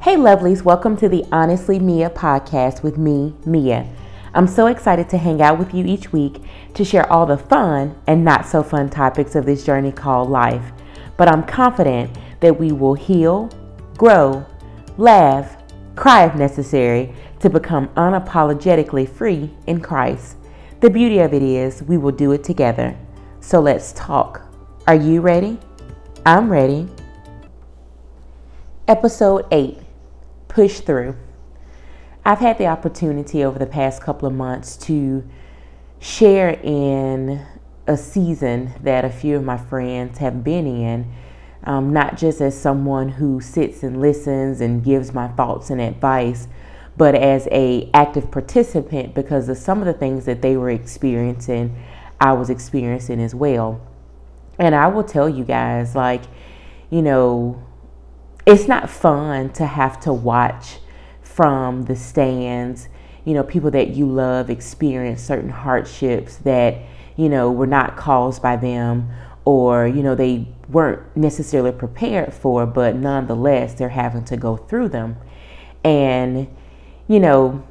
Hey, lovelies, welcome to the Honestly Mia podcast with me, Mia. I'm so excited to hang out with you each week to share all the fun and not so fun topics of this journey called life. But I'm confident that we will heal, grow, laugh, cry if necessary to become unapologetically free in Christ. The beauty of it is we will do it together. So let's talk. Are you ready? I'm ready. Episode 8 Push Through. I've had the opportunity over the past couple of months to share in a season that a few of my friends have been in, um, not just as someone who sits and listens and gives my thoughts and advice, but as a active participant because of some of the things that they were experiencing, I was experiencing as well. And I will tell you guys, like, you know, it's not fun to have to watch from the stands, you know, people that you love experience certain hardships that, you know, were not caused by them or, you know, they weren't necessarily prepared for, but nonetheless, they're having to go through them. And, you know,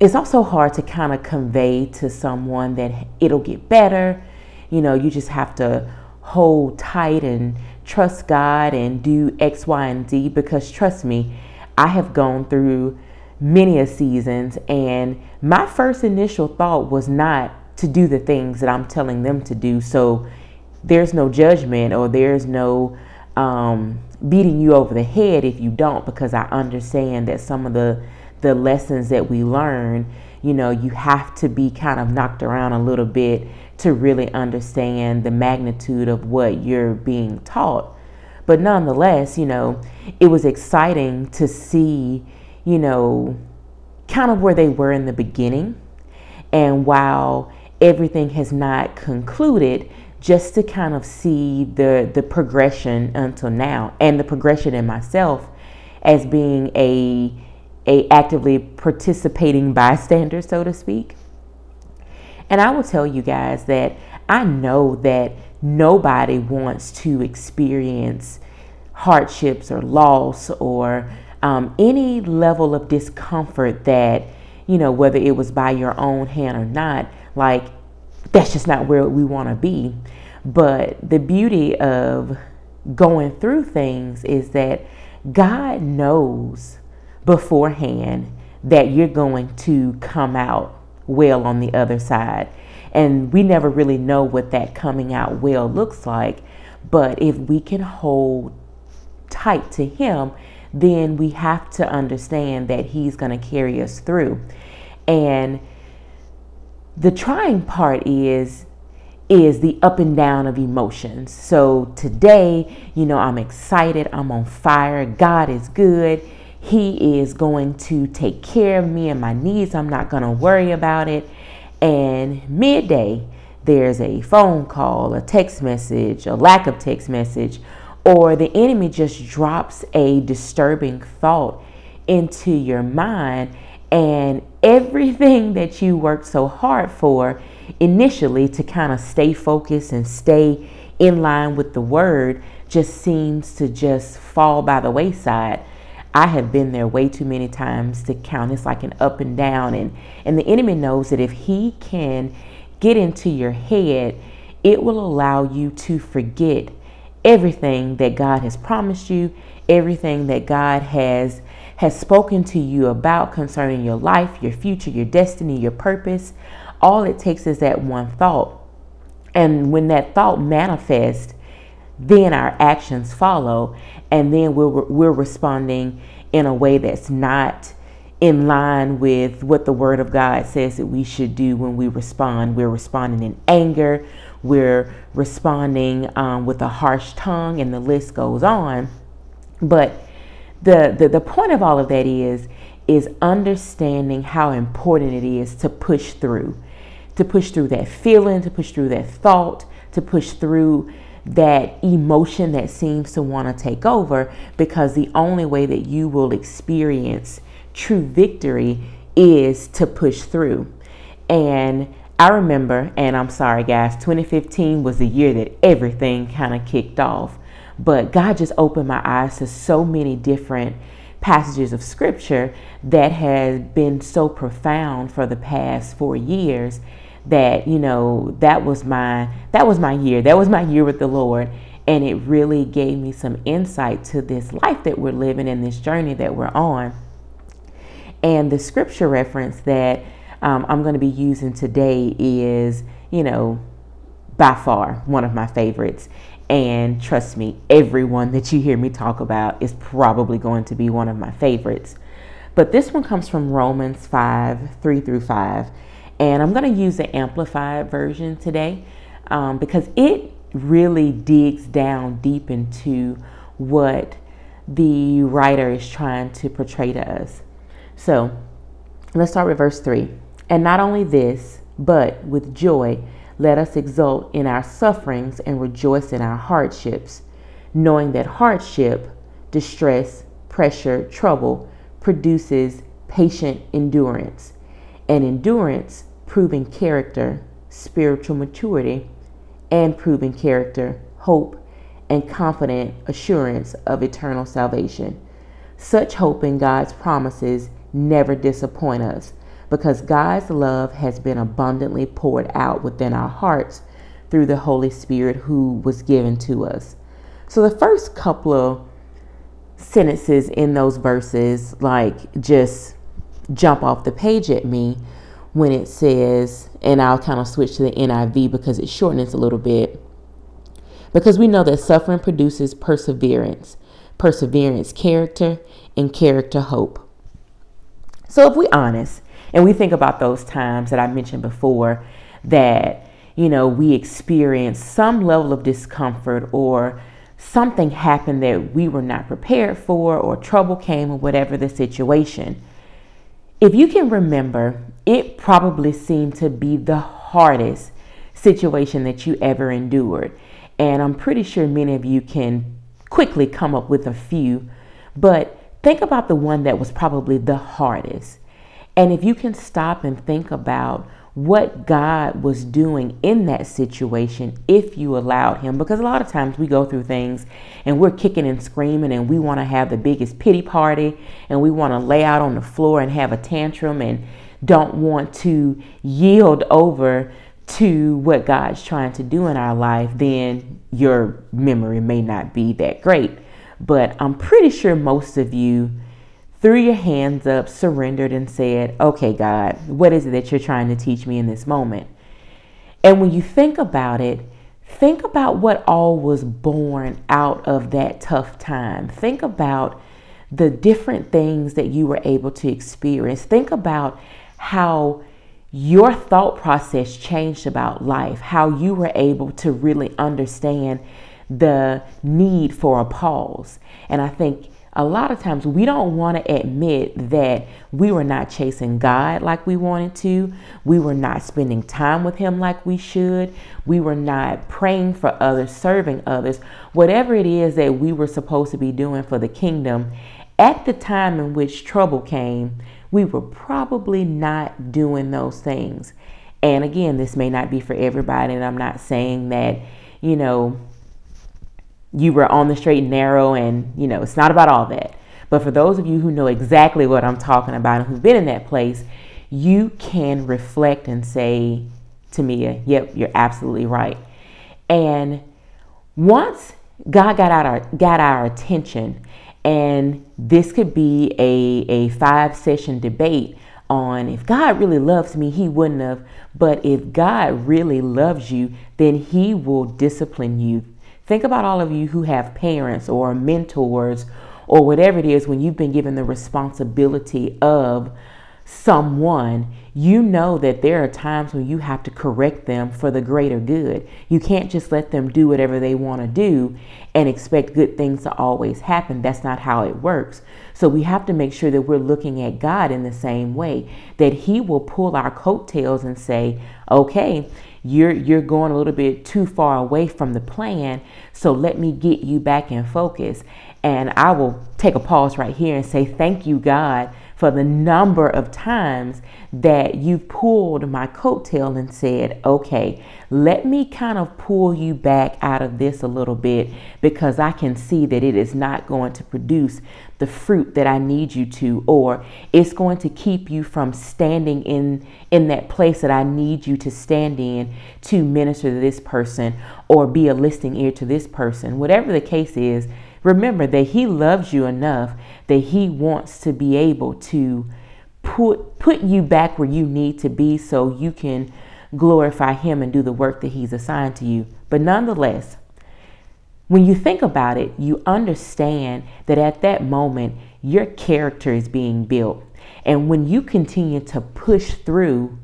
it's also hard to kind of convey to someone that it'll get better. You know, you just have to hold tight and trust God and do X, Y, and Z because trust me, I have gone through many a seasons and my first initial thought was not to do the things that I'm telling them to do. So there's no judgment or there's no um, beating you over the head if you don't because I understand that some of the the lessons that we learn, you know, you have to be kind of knocked around a little bit to really understand the magnitude of what you're being taught. But nonetheless, you know, it was exciting to see, you know, kind of where they were in the beginning. And while everything has not concluded, just to kind of see the the progression until now and the progression in myself as being a a actively participating bystander so to speak and I will tell you guys that I know that nobody wants to experience hardships or loss or um, any level of discomfort that, you know, whether it was by your own hand or not, like that's just not where we want to be. But the beauty of going through things is that God knows beforehand that you're going to come out well on the other side. And we never really know what that coming out well looks like. But if we can hold tight to Him, then we have to understand that He's going to carry us through. And the trying part is is the up and down of emotions. So today, you know, I'm excited, I'm on fire, God is good. He is going to take care of me and my needs. I'm not going to worry about it. And midday, there's a phone call, a text message, a lack of text message, or the enemy just drops a disturbing thought into your mind. And everything that you worked so hard for initially to kind of stay focused and stay in line with the word just seems to just fall by the wayside. I have been there way too many times to count. It's like an up and down. And, and the enemy knows that if he can get into your head, it will allow you to forget everything that God has promised you, everything that God has has spoken to you about concerning your life, your future, your destiny, your purpose. All it takes is that one thought. And when that thought manifests, then our actions follow and then we're, we're responding in a way that's not in line with what the word of God says that we should do when we respond. We're responding in anger, we're responding um, with a harsh tongue, and the list goes on. But the, the, the point of all of that is, is understanding how important it is to push through, to push through that feeling, to push through that thought, to push through that emotion that seems to want to take over because the only way that you will experience true victory is to push through. And I remember, and I'm sorry, guys, 2015 was the year that everything kind of kicked off. But God just opened my eyes to so many different passages of scripture that has been so profound for the past four years that you know that was my that was my year that was my year with the lord and it really gave me some insight to this life that we're living in this journey that we're on and the scripture reference that um, i'm going to be using today is you know by far one of my favorites and trust me, everyone that you hear me talk about is probably going to be one of my favorites. But this one comes from Romans 5 3 through 5. And I'm going to use the amplified version today um, because it really digs down deep into what the writer is trying to portray to us. So let's start with verse 3. And not only this, but with joy let us exult in our sufferings and rejoice in our hardships, knowing that hardship, distress, pressure, trouble produces patient endurance, and endurance, proving character, spiritual maturity, and proving character, hope, and confident assurance of eternal salvation. Such hope in God's promises never disappoint us because God's love has been abundantly poured out within our hearts through the Holy Spirit who was given to us. So the first couple of sentences in those verses, like, just jump off the page at me when it says, and I'll kind of switch to the NIV because it shortens a little bit. Because we know that suffering produces perseverance, perseverance, character, and character, hope. So if we're honest, and we think about those times that I mentioned before that, you know, we experienced some level of discomfort or something happened that we were not prepared for or trouble came or whatever the situation. If you can remember, it probably seemed to be the hardest situation that you ever endured. And I'm pretty sure many of you can quickly come up with a few, but think about the one that was probably the hardest. And if you can stop and think about what God was doing in that situation if you allowed Him, because a lot of times we go through things and we're kicking and screaming and we want to have the biggest pity party and we want to lay out on the floor and have a tantrum and don't want to yield over to what God's trying to do in our life, then your memory may not be that great. But I'm pretty sure most of you threw your hands up, surrendered, and said, Okay, God, what is it that you're trying to teach me in this moment? And when you think about it, think about what all was born out of that tough time. Think about the different things that you were able to experience. Think about how your thought process changed about life, how you were able to really understand the need for a pause. And I think a lot of times we don't want to admit that we were not chasing God like we wanted to. We were not spending time with Him like we should. We were not praying for others, serving others. Whatever it is that we were supposed to be doing for the kingdom, at the time in which trouble came, we were probably not doing those things. And again, this may not be for everybody, and I'm not saying that, you know, you were on the straight and narrow and you know it's not about all that but for those of you who know exactly what i'm talking about and who've been in that place you can reflect and say me yep you're absolutely right and once god got our got our attention and this could be a, a five session debate on if God really loves me, He wouldn't have. But if God really loves you, then He will discipline you Think about all of you who have parents or mentors or whatever it is when you've been given the responsibility of someone, you know that there are times when you have to correct them for the greater good. You can't just let them do whatever they want to do and expect good things to always happen. That's not how it works. So we have to make sure that we're looking at God in the same way, that He will pull our coattails and say, okay, you're you're going a little bit too far away from the plan so let me get you back in focus and i will take a pause right here and say thank you god for the number of times that you've pulled my coattail and said, okay, let me kind of pull you back out of this a little bit because I can see that it is not going to produce the fruit that I need you to, or it's going to keep you from standing in, in that place that I need you to stand in to minister to this person or be a listening ear to this person. Whatever the case is, remember that He loves you enough that He wants to be able to put put you back where you need to be so you can glorify him and do the work that he's assigned to you. But nonetheless, when you think about it, you understand that at that moment your character is being built. And when you continue to push through,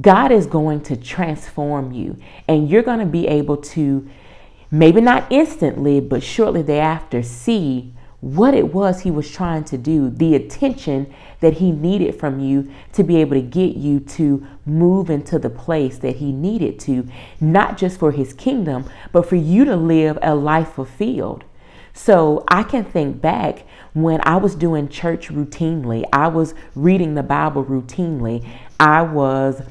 God is going to transform you and you're going to be able to maybe not instantly, but shortly thereafter see what it was he was trying to do, the attention that he needed from you to be able to get you to move into the place that he needed to, not just for his kingdom, but for you to live a life fulfilled. So I can think back when I was doing church routinely, I was reading the Bible routinely, I was,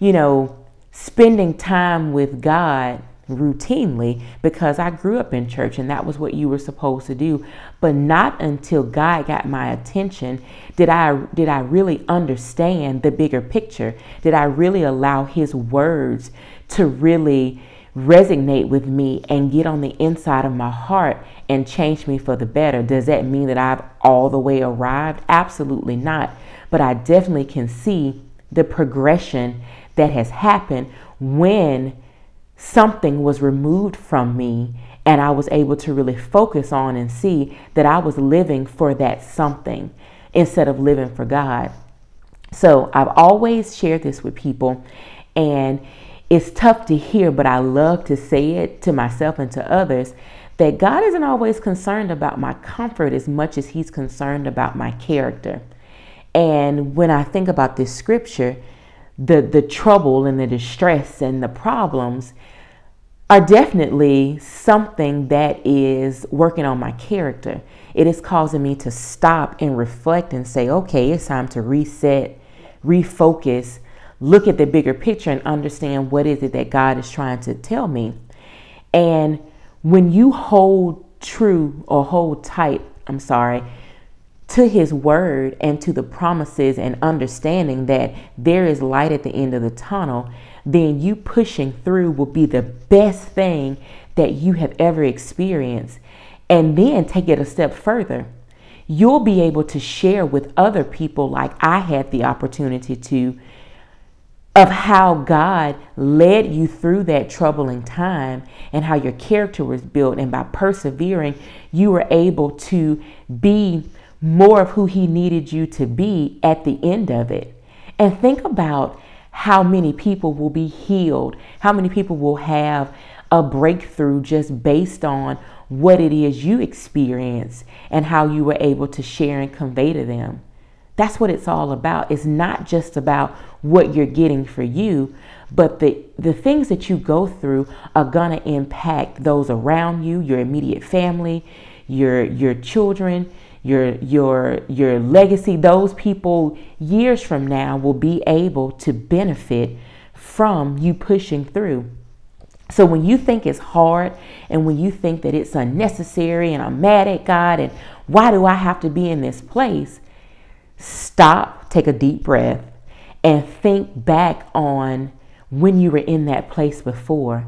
you know, spending time with God routinely because I grew up in church and that was what you were supposed to do. But not until God got my attention did I did I really understand the bigger picture. Did I really allow his words to really resonate with me and get on the inside of my heart and change me for the better. Does that mean that I've all the way arrived? Absolutely not. But I definitely can see the progression that has happened when something was removed from me and I was able to really focus on and see that I was living for that something instead of living for God. So I've always shared this with people and it's tough to hear, but I love to say it to myself and to others that God isn't always concerned about my comfort as much as He's concerned about my character. And when I think about this scripture, the the trouble and the distress and the problems are definitely something that is working on my character. It is causing me to stop and reflect and say, okay, it's time to reset, refocus, look at the bigger picture and understand what is it that God is trying to tell me. And when you hold true or hold tight, I'm sorry, to his word and to the promises and understanding that there is light at the end of the tunnel, then you pushing through will be the best thing that you have ever experienced. And then take it a step further. You'll be able to share with other people, like I had the opportunity to, of how God led you through that troubling time and how your character was built. And by persevering, you were able to be more of who He needed you to be at the end of it. And think about how many people will be healed, how many people will have a breakthrough just based on what it is you experienced and how you were able to share and convey to them. That's what it's all about. It's not just about what you're getting for you, but the, the things that you go through are going to impact those around you, your immediate family, your, your children, your your your legacy those people years from now will be able to benefit from you pushing through. So when you think it's hard and when you think that it's unnecessary and I'm mad at God and why do I have to be in this place stop take a deep breath and think back on when you were in that place before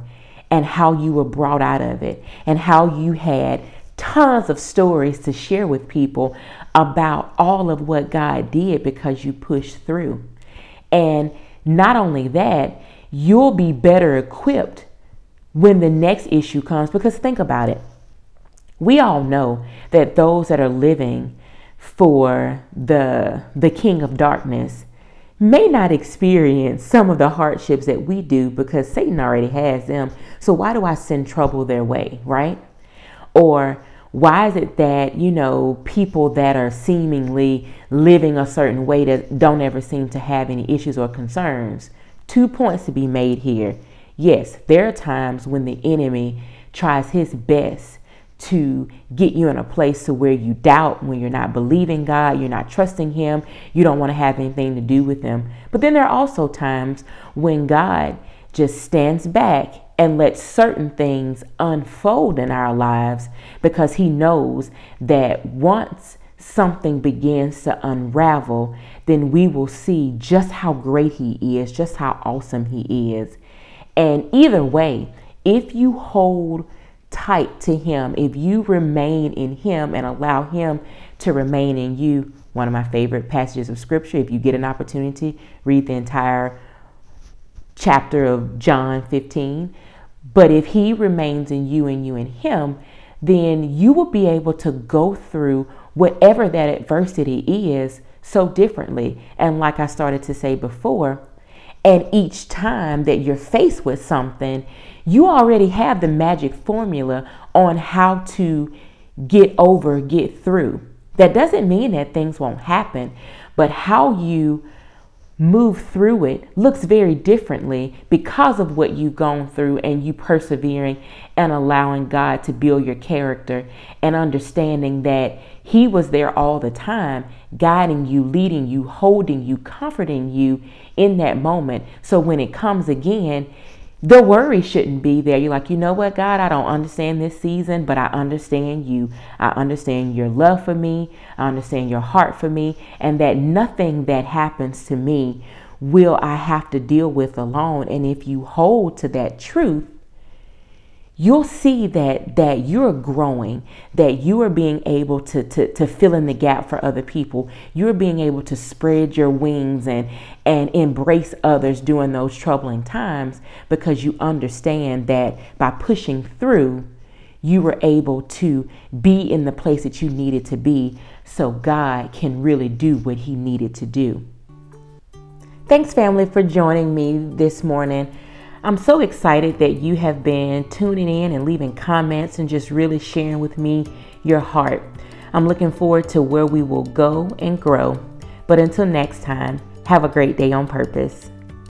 and how you were brought out of it and how you had tons of stories to share with people about all of what God did because you pushed through. And not only that, you'll be better equipped when the next issue comes because think about it. We all know that those that are living for the the king of darkness may not experience some of the hardships that we do because Satan already has them. So why do I send trouble their way, right? Or why is it that, you know, people that are seemingly living a certain way that don't ever seem to have any issues or concerns? Two points to be made here. Yes, there are times when the enemy tries his best to get you in a place to where you doubt when you're not believing God, you're not trusting him, you don't want to have anything to do with him. But then there are also times when God just stands back and let certain things unfold in our lives because he knows that once something begins to unravel, then we will see just how great he is, just how awesome he is. And either way, if you hold tight to Him, if you remain in Him and allow Him to remain in you, one of my favorite passages of Scripture, if you get an opportunity, read the entire chapter of John 15. But if He remains in you and you in Him, then you will be able to go through whatever that adversity is so differently. And like I started to say before, and each time that you're faced with something, you already have the magic formula on how to get over, get through. That doesn't mean that things won't happen, but how you move through it looks very differently because of what you've gone through and you persevering and allowing God to build your character and understanding that He was there all the time, guiding you, leading you, holding you, comforting you in that moment. So when it comes again, the worry shouldn't be there. You're like, you know what, God, I don't understand this season, but I understand you. I understand your love for me. I understand your heart for me, and that nothing that happens to me will I have to deal with alone. And if you hold to that truth, you'll see that that you're growing that you are being able to, to to fill in the gap for other people. You're being able to spread your wings and and embrace others during those troubling times because you understand that by pushing through you were able to be in the place that you needed to be so God can really do what he needed to do. Thanks family for joining me this morning I'm so excited that you have been tuning in and leaving comments and just really sharing with me your heart. I'm looking forward to where we will go and grow. But until next time, have a great day on purpose.